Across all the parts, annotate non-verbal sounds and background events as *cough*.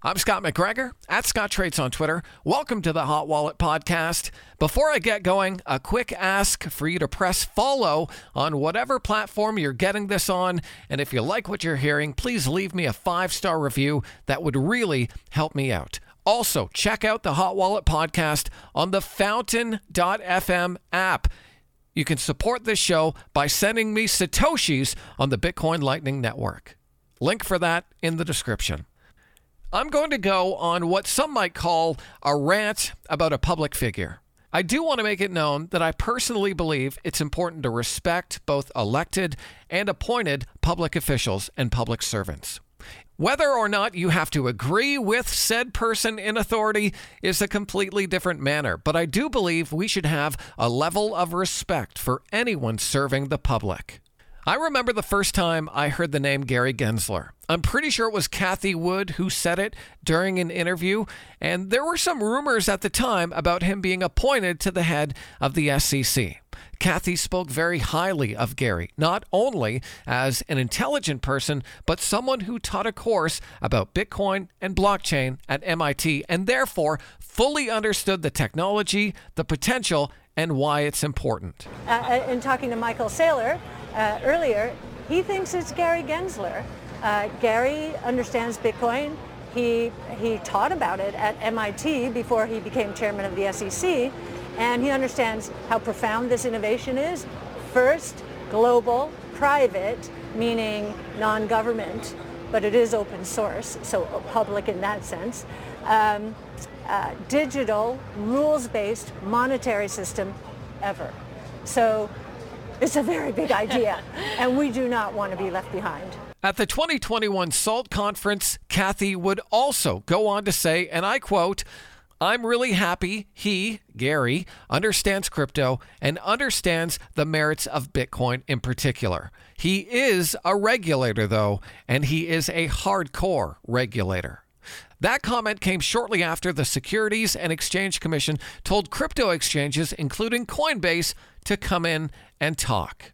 I'm Scott McGregor at Scott Trades on Twitter. Welcome to the Hot Wallet Podcast. Before I get going, a quick ask for you to press follow on whatever platform you're getting this on. And if you like what you're hearing, please leave me a five star review. That would really help me out. Also, check out the Hot Wallet Podcast on the Fountain.fm app. You can support this show by sending me Satoshis on the Bitcoin Lightning Network. Link for that in the description. I'm going to go on what some might call a rant about a public figure. I do want to make it known that I personally believe it's important to respect both elected and appointed public officials and public servants. Whether or not you have to agree with said person in authority is a completely different matter, but I do believe we should have a level of respect for anyone serving the public. I remember the first time I heard the name Gary Gensler. I'm pretty sure it was Cathie Wood who said it during an interview, and there were some rumors at the time about him being appointed to the head of the SEC. Cathie spoke very highly of Gary, not only as an intelligent person, but someone who taught a course about Bitcoin and blockchain at MIT and therefore fully understood the technology, the potential, and why it's important. Uh, in talking to Michael Saylor, uh, earlier, he thinks it's Gary Gensler. Uh, Gary understands Bitcoin. He, he taught about it at MIT before he became chairman of the SEC, and he understands how profound this innovation is. First, global, private, meaning non-government, but it is open source, so public in that sense. Um, uh, digital, rules-based monetary system ever. So it's a very big idea, *laughs* and we do not want to be left behind. At the 2021 SALT conference, Cathie would also go on to say, and I quote, I'm really happy he, Gary, understands crypto and understands the merits of Bitcoin in particular. He is a regulator, though, and he is a hardcore regulator. That comment came shortly after the Securities and Exchange Commission told crypto exchanges, including Coinbase, to come in and talk.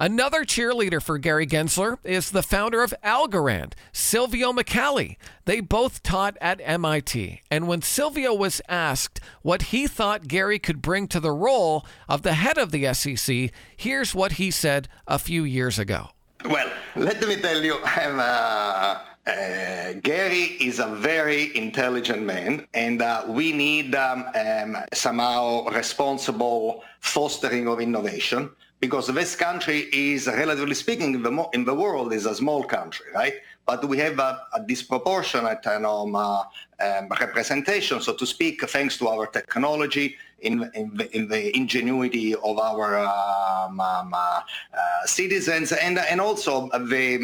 Another cheerleader for Gary Gensler is the founder of Algorand, Silvio Micali. They both taught at MIT. And when Silvio was asked what he thought Gary could bring to the role of the head of the SEC, here's what he said a few years ago. Well, let me tell you, I'm, uh, uh, Gary is a very intelligent man, and uh, we need um, um, somehow responsible fostering of innovation because this country is, relatively speaking, in the, in the world is a small country, right? But we have a, a disproportionate you know, uh, um, representation, so to speak, thanks to our technology, in, in, the, in the ingenuity of our um, um, uh, uh, citizens and, and also the,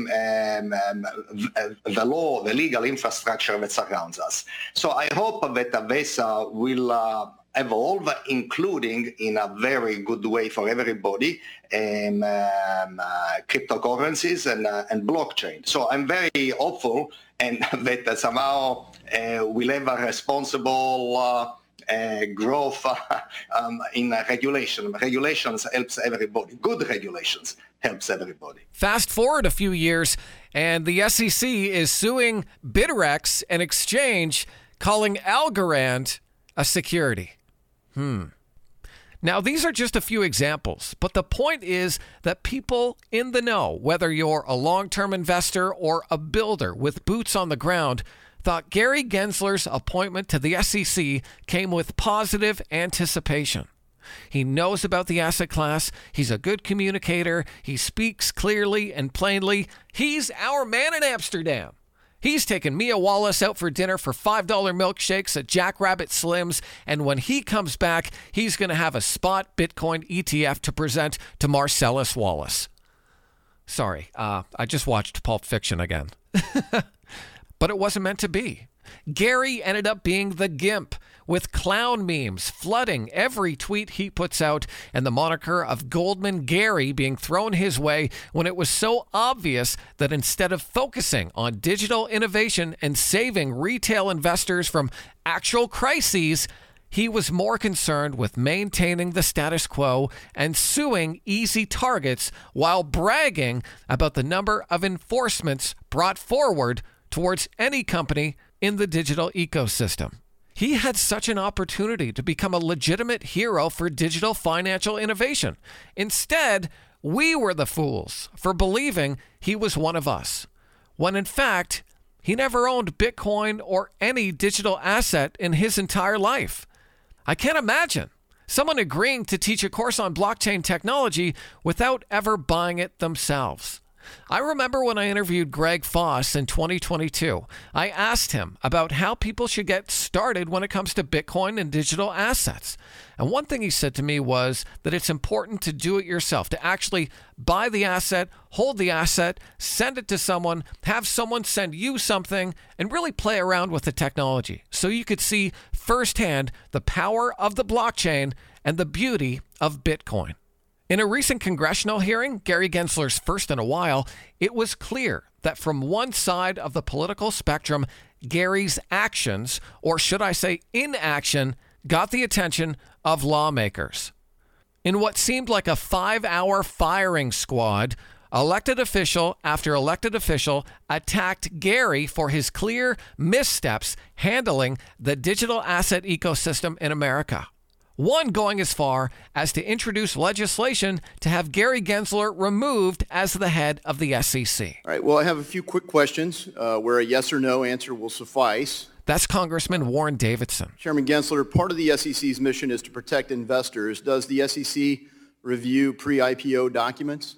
um, um the law, the legal infrastructure that surrounds us. So I hope that this uh, will uh, evolve, including in a very good way for everybody, um, um, uh, cryptocurrencies and, uh, and blockchain. So I'm very hopeful and *laughs* that somehow uh, we'll have a responsible uh, uh, growth *laughs* um, in regulation. Regulations helps everybody. Good regulations helps everybody. Fast forward a few years, and the SEC is suing Bittrex, an exchange, calling Algorand a security. Hmm. Now, these are just a few examples, but the point is that people in the know, whether you're a long term investor or a builder with boots on the ground, thought Gary Gensler's appointment to the SEC came with positive anticipation. He knows about the asset class. He's a good communicator. He speaks clearly and plainly. He's our man in Amsterdam. He's taken Mia Wallace out for dinner for $5 milkshakes at Jackrabbit Slims. And when he comes back, he's going to have a spot Bitcoin ETF to present to Marcellus Wallace. Sorry, uh, I just watched Pulp Fiction again. *laughs* but it wasn't meant to be. Gary ended up being the GIMP, with clown memes flooding every tweet he puts out, and the moniker of Goldman Gary being thrown his way when it was so obvious that instead of focusing on digital innovation and saving retail investors from actual crises, he was more concerned with maintaining the status quo and suing easy targets while bragging about the number of enforcements brought forward towards any company in the digital ecosystem. He had such an opportunity to become a legitimate hero for digital financial innovation. Instead, we were the fools for believing he was one of us, when in fact, he never owned Bitcoin or any digital asset in his entire life. I can't imagine someone agreeing to teach a course on blockchain technology without ever buying it themselves. I remember when I interviewed Greg Foss in 2022, I asked him about how people should get started when it comes to Bitcoin and digital assets. And one thing he said to me was that it's important to do it yourself, to actually buy the asset, hold the asset, send it to someone, have someone send you something, and really play around with the technology so you could see firsthand the power of the blockchain and the beauty of Bitcoin. In a recent congressional hearing, Gary Gensler's first in a while, it was clear that from one side of the political spectrum, Gary's actions, or should I say inaction, got the attention of lawmakers. In what seemed like a five hour firing squad, elected official after elected official attacked Gary for his clear missteps handling the digital asset ecosystem in America. One going as far as to introduce legislation to have Gary Gensler removed as the head of the SEC. All right, well, I have a few quick questions uh, where a yes or no answer will suffice. That's Congressman Warren Davidson. Chairman Gensler, part of the SEC's mission is to protect investors. Does the SEC review pre-IPO documents?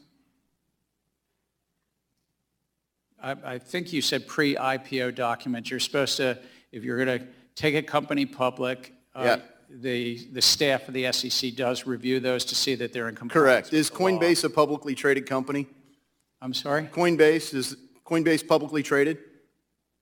I, I think you said pre-IPO documents. You're supposed to, if you're going to take a company public, uh, Yeah. The, the staff of the SEC does review those to see that they're in compliance. Correct. with Is the law. Coinbase a publicly traded company? I'm sorry? Coinbase, is Coinbase publicly traded?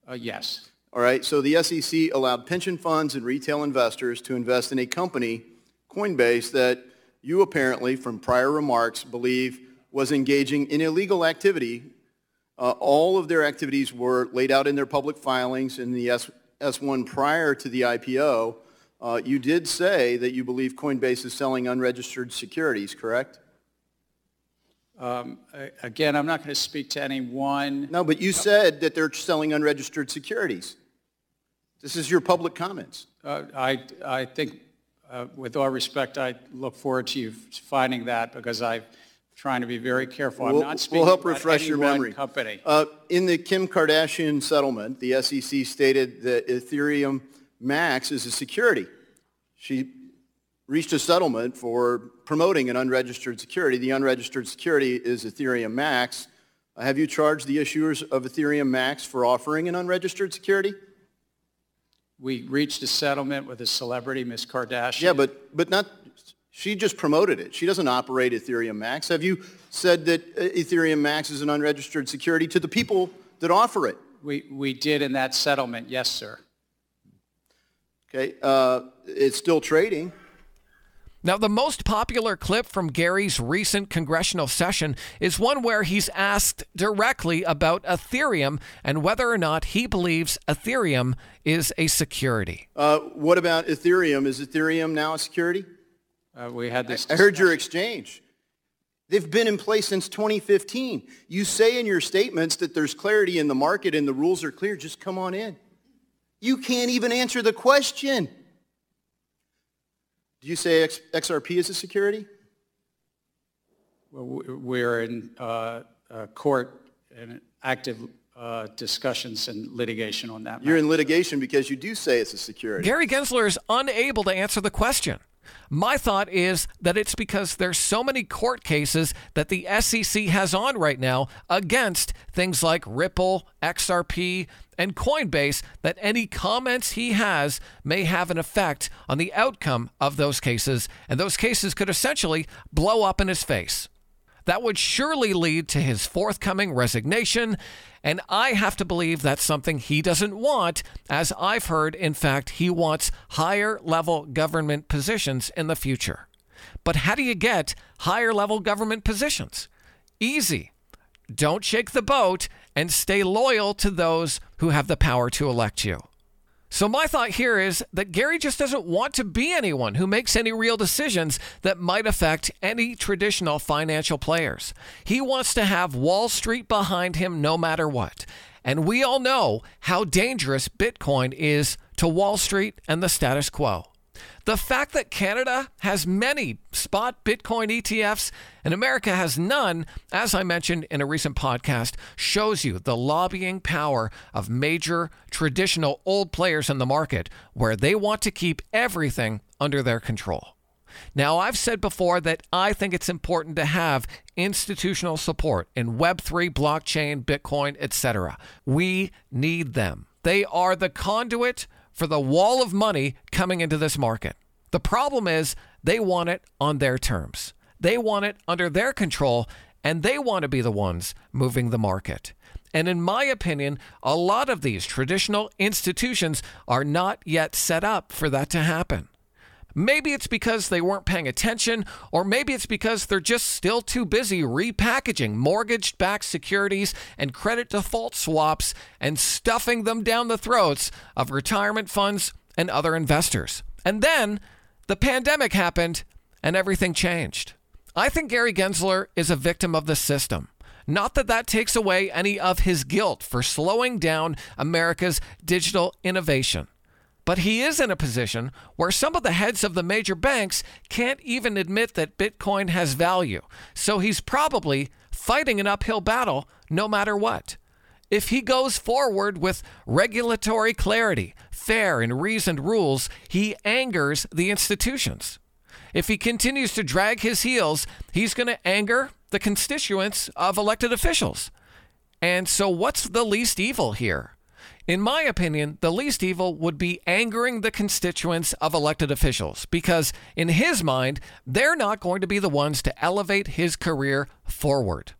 Uh, yes. All right, so the SEC allowed pension funds and retail investors to invest in a company, Coinbase, that you apparently, from prior remarks, believe was engaging in illegal activity. Uh, all of their activities were laid out in their public filings in the S- S1 prior to the IPO. Uh, you did say that you believe Coinbase is selling unregistered securities, correct? Um, a- Again, I'm not going to speak to any one. No, but you said that they're selling unregistered securities. This is your public comments. Uh, I, I think, uh, with all respect, I look forward to you finding that because I'm trying to be very careful. I'm not speaking We'll help refresh your memory. company. Uh, In the Kim Kardashian settlement, the SEC stated that Ethereum Max is a security. She reached a settlement for promoting an unregistered security. The unregistered security is Ethereum Max. Have you charged the issuers of Ethereum Max for offering an unregistered security? We reached a settlement with a celebrity, Ms. Kardashian. Yeah, but, but not, she just promoted it. She doesn't operate Ethereum Max. Have you said that uh, Ethereum Max is an unregistered security to the people that offer it? We, we did in that settlement, yes, sir. Okay, uh, it's still trading. Now, the most popular clip from Gary's recent congressional session is one where he's asked directly about Ethereum and whether or not he believes Ethereum is a security. Uh, what about Ethereum? Is Ethereum now a security? Uh, We had this. I heard your exchange. They've been in place since 2015. You say in your statements that there's clarity in the market and the rules are clear. Just come on in. You can't even answer the question. Do you say X- XRP is a security? Well, we- We're in uh, uh, court and active uh, discussions and litigation on that. You're matter. in litigation because you do say it's a security. Gary Gensler is unable to answer the question. My thought is that it's because there's so many court cases that the SEC has on right now against things like Ripple, XRP, and Coinbase that any comments he has may have an effect on the outcome of those cases, and those cases could essentially blow up in his face. That would surely lead to his forthcoming resignation, and I have to believe that's something he doesn't want, as I've heard, in fact, he wants higher level government positions in the future. But how do you get higher level government positions? Easy. Don't shake the boat and stay loyal to those who have the power to elect you. So, my thought here is that Gary just doesn't want to be anyone who makes any real decisions that might affect any traditional financial players. He wants to have Wall Street behind him no matter what. And we all know how dangerous Bitcoin is to Wall Street and the status quo. The fact that Canada has many spot Bitcoin ETFs and America has none, as I mentioned in a recent podcast, shows you the lobbying power of major traditional old players in the market where they want to keep everything under their control. Now, I've said before that I think it's important to have institutional support in Web3, blockchain, Bitcoin, etc. We need them. They are the conduit for the wall of money coming into this market. The problem is they want it on their terms. They want it under their control, and they want to be the ones moving the market. And in my opinion, a lot of these traditional institutions are not yet set up for that to happen. Maybe it's because they weren't paying attention, or maybe it's because they're just still too busy repackaging mortgage backed securities and credit default swaps and stuffing them down the throats of retirement funds and other investors. And then the pandemic happened and everything changed. I think Gary Gensler is a victim of the system. Not that that takes away any of his guilt for slowing down America's digital innovation. But he is in a position where some of the heads of the major banks can't even admit that Bitcoin has value. So he's probably fighting an uphill battle no matter what. If he goes forward with regulatory clarity, fair and reasoned rules, he angers the institutions. If he continues to drag his heels, he's going to anger the constituents of elected officials. And so, what's the least evil here? In my opinion, the least evil would be angering the constituents of elected officials because, in his mind, they're not going to be the ones to elevate his career forward.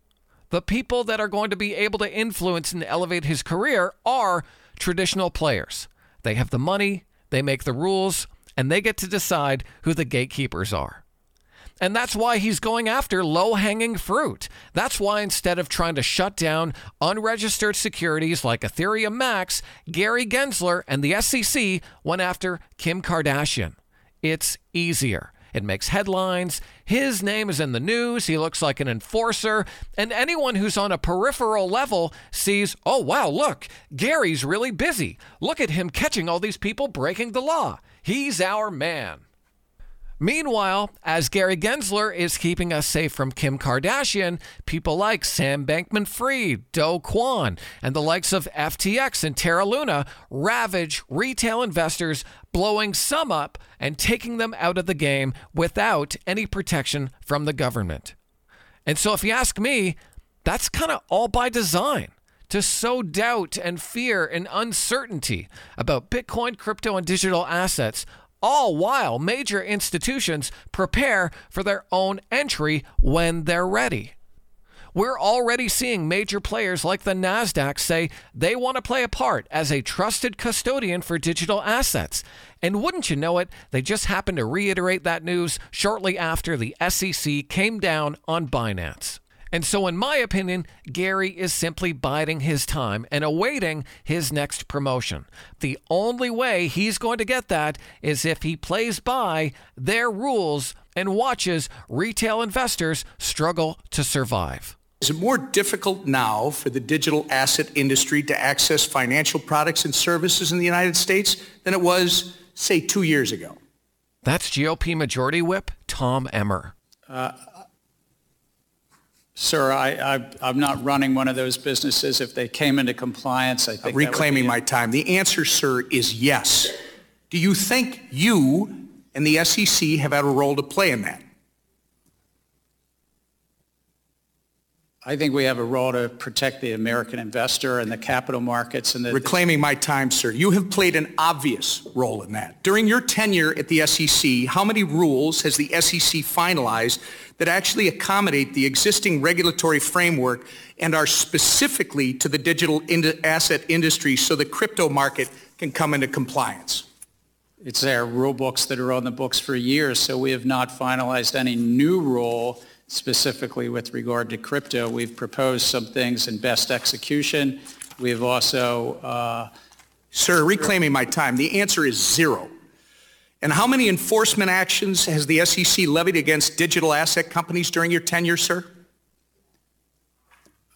The people that are going to be able to influence and elevate his career are traditional players. They have the money, they make the rules, and they get to decide who the gatekeepers are. And that's why he's going after low hanging fruit. That's why instead of trying to shut down unregistered securities like Ethereum Max, Gary Gensler and the SEC went after Kim Kardashian. It's easier. It makes headlines. His name is in the news. He looks like an enforcer. And anyone who's on a peripheral level sees, oh, wow, look, Gary's really busy. Look at him catching all these people breaking the law. He's our man. Meanwhile, as Gary Gensler is keeping us safe from Kim Kardashian, people like Sam Bankman Fried, Do Kwon, and the likes of FTX and Terra Luna ravage retail investors, blowing some up and taking them out of the game without any protection from the government. And so, if you ask me, that's kind of all by design to sow doubt and fear and uncertainty about Bitcoin, crypto, and digital assets all while major institutions prepare for their own entry when they're ready. We're already seeing major players like the NASDAQ say they want to play a part as a trusted custodian for digital assets. And wouldn't you know it, they just happened to reiterate that news shortly after the SEC came down on Binance. And so, in my opinion, Gary is simply biding his time and awaiting his next promotion. The only way he's going to get that is if he plays by their rules and watches retail investors struggle to survive. Is it more difficult now for the digital asset industry to access financial products and services in the United States than it was, say, two years ago? That's GOP Majority Whip Tom Emmer. Uh, Sir, I, am not running one of those businesses. If they came into compliance, I think reclaiming my time. The answer, sir, is yes. Do you think you and the SEC have had a role to play in that? I think we have a role to protect the American investor and the capital markets and the reclaiming my time, sir. You have played an obvious role in that. During your tenure at the SEC, how many rules has the SEC finalized that actually accommodate the existing regulatory framework and are specifically to the digital asset industry so the crypto market can come into compliance? It's our rule books that are on the books for years, so we have not finalized any new rule specifically with regard to crypto. We've proposed some things in best execution. We've also... Uh, Sir, reclaiming my time, the answer is zero. And how many enforcement actions has the SEC levied against digital asset companies during your tenure, sir?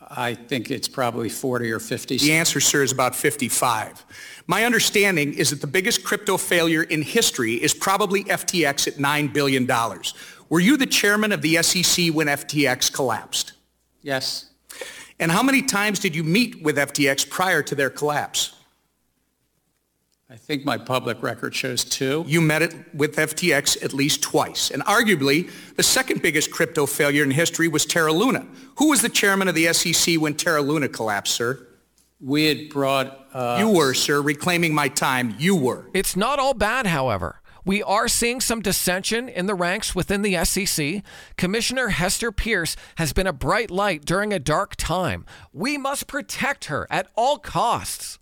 I think it's probably 40 or 50. The answer, sir, is about 55. My understanding is that the biggest crypto failure in history is probably FTX at $9 billion. Were you the chairman of the SEC when FTX collapsed? Yes. And how many times did you meet with FTX prior to their collapse? I think my public record shows two. You met it with FTX at least twice. And arguably, the second biggest crypto failure in history was Terra Luna. Who was the chairman of the SEC when Terra Luna collapsed, sir? We had brought... Uh, you were, sir, reclaiming my time. You were. It's not all bad, however. We are seeing some dissension in the ranks within the SEC. Commissioner Hester Peirce has been a bright light during a dark time. We must protect her at all costs.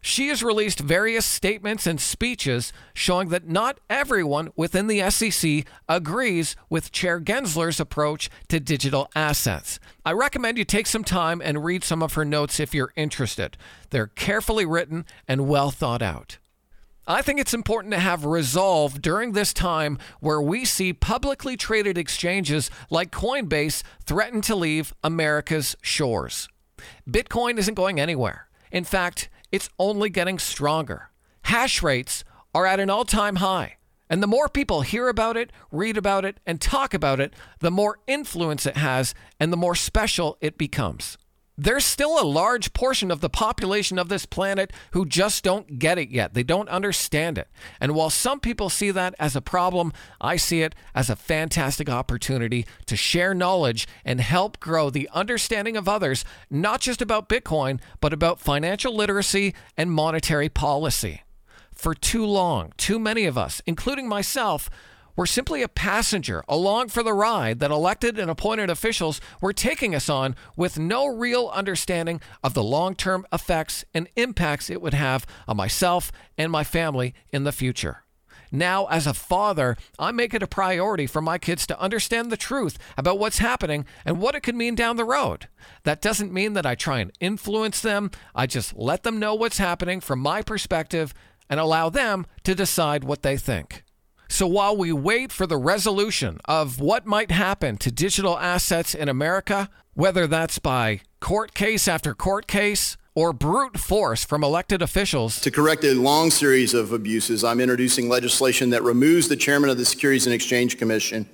She has released various statements and speeches showing that not everyone within the SEC agrees with Chair Gensler's approach to digital assets. I recommend you take some time and read some of her notes if you're interested. They're carefully written and well thought out. I think it's important to have resolve during this time where we see publicly traded exchanges like Coinbase threaten to leave America's shores. Bitcoin isn't going anywhere. In fact, it's only getting stronger. Hash rates are at an all time high. And the more people hear about it, read about it, and talk about it, the more influence it has and the more special it becomes. There's still a large portion of the population of this planet who just don't get it yet. They don't understand it. And while some people see that as a problem, I see it as a fantastic opportunity to share knowledge and help grow the understanding of others, not just about Bitcoin, but about financial literacy and monetary policy. For too long, too many of us, including myself, we're simply a passenger along for the ride that elected and appointed officials were taking us on with no real understanding of the long term effects and impacts it would have on myself and my family in the future. Now, as a father, I make it a priority for my kids to understand the truth about what's happening and what it could mean down the road. That doesn't mean that I try and influence them, I just let them know what's happening from my perspective and allow them to decide what they think. So while we wait for the resolution of what might happen to digital assets in America, whether that's by court case after court case or brute force from elected officials. To correct a long series of abuses, I'm introducing legislation that removes the chairman of the Securities and Exchange Commission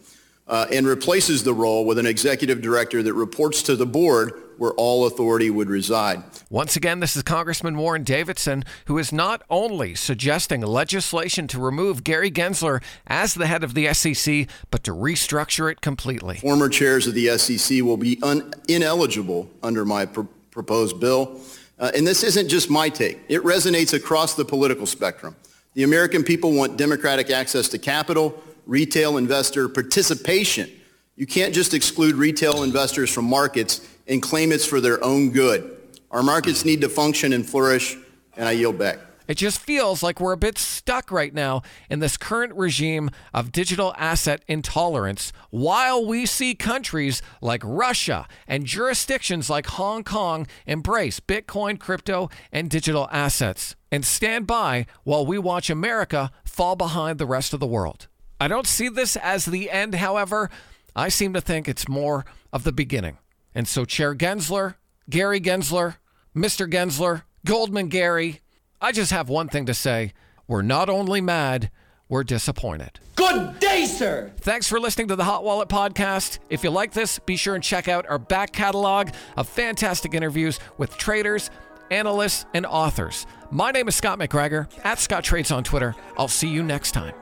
uh, and replaces the role with an executive director that reports to the board where all authority would reside. Once again, this is Congressman Warren Davidson, who is not only suggesting legislation to remove Gary Gensler as the head of the SEC, but to restructure it completely. Former chairs of the SEC will be un- ineligible under my pr- proposed bill. Uh, and this isn't just my take. It resonates across the political spectrum. The American people want democratic access to capital, retail investor participation. You can't just exclude retail investors from markets and claim it's for their own good. Our markets need to function and flourish, and I yield back. It just feels like we're a bit stuck right now in this current regime of digital asset intolerance while we see countries like Russia and jurisdictions like Hong Kong embrace Bitcoin, crypto, and digital assets and stand by while we watch America fall behind the rest of the world. I don't see this as the end, however. I seem to think it's more of the beginning. And so, Chair Gensler, Gary Gensler, Mr. Gensler, Goldman Gary, I just have one thing to say. We're not only mad, we're disappointed. Good day, sir. Thanks for listening to the Hot Wallet Podcast. If you like this, be sure and check out our back catalog of fantastic interviews with traders, analysts, and authors. My name is Scott McGregor, at Scott Trades on Twitter. I'll see you next time.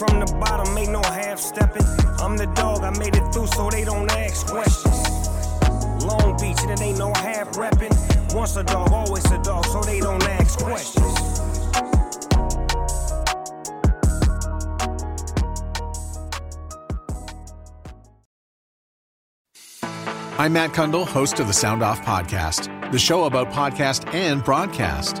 From the bottom, ain't no half stepping. I'm the dog, I made it through so they don't ask questions. Long Beach, and it ain't no half. Once a dog, always a dog, so they don't ask questions. I'm Matt Cundill, host of the Sound Off Podcast, the show about podcast and broadcast.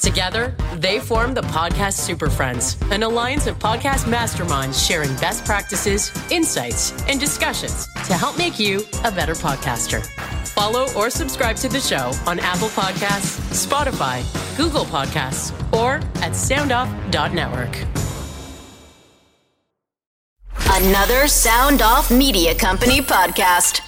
Together, they form the Podcast Super Friends, an alliance of podcast masterminds sharing best practices, insights, and discussions to help make you a better podcaster. Follow or subscribe to the show on Apple Podcasts, Spotify, Google Podcasts, or at soundoff.network. Another Sound Off Media Company podcast.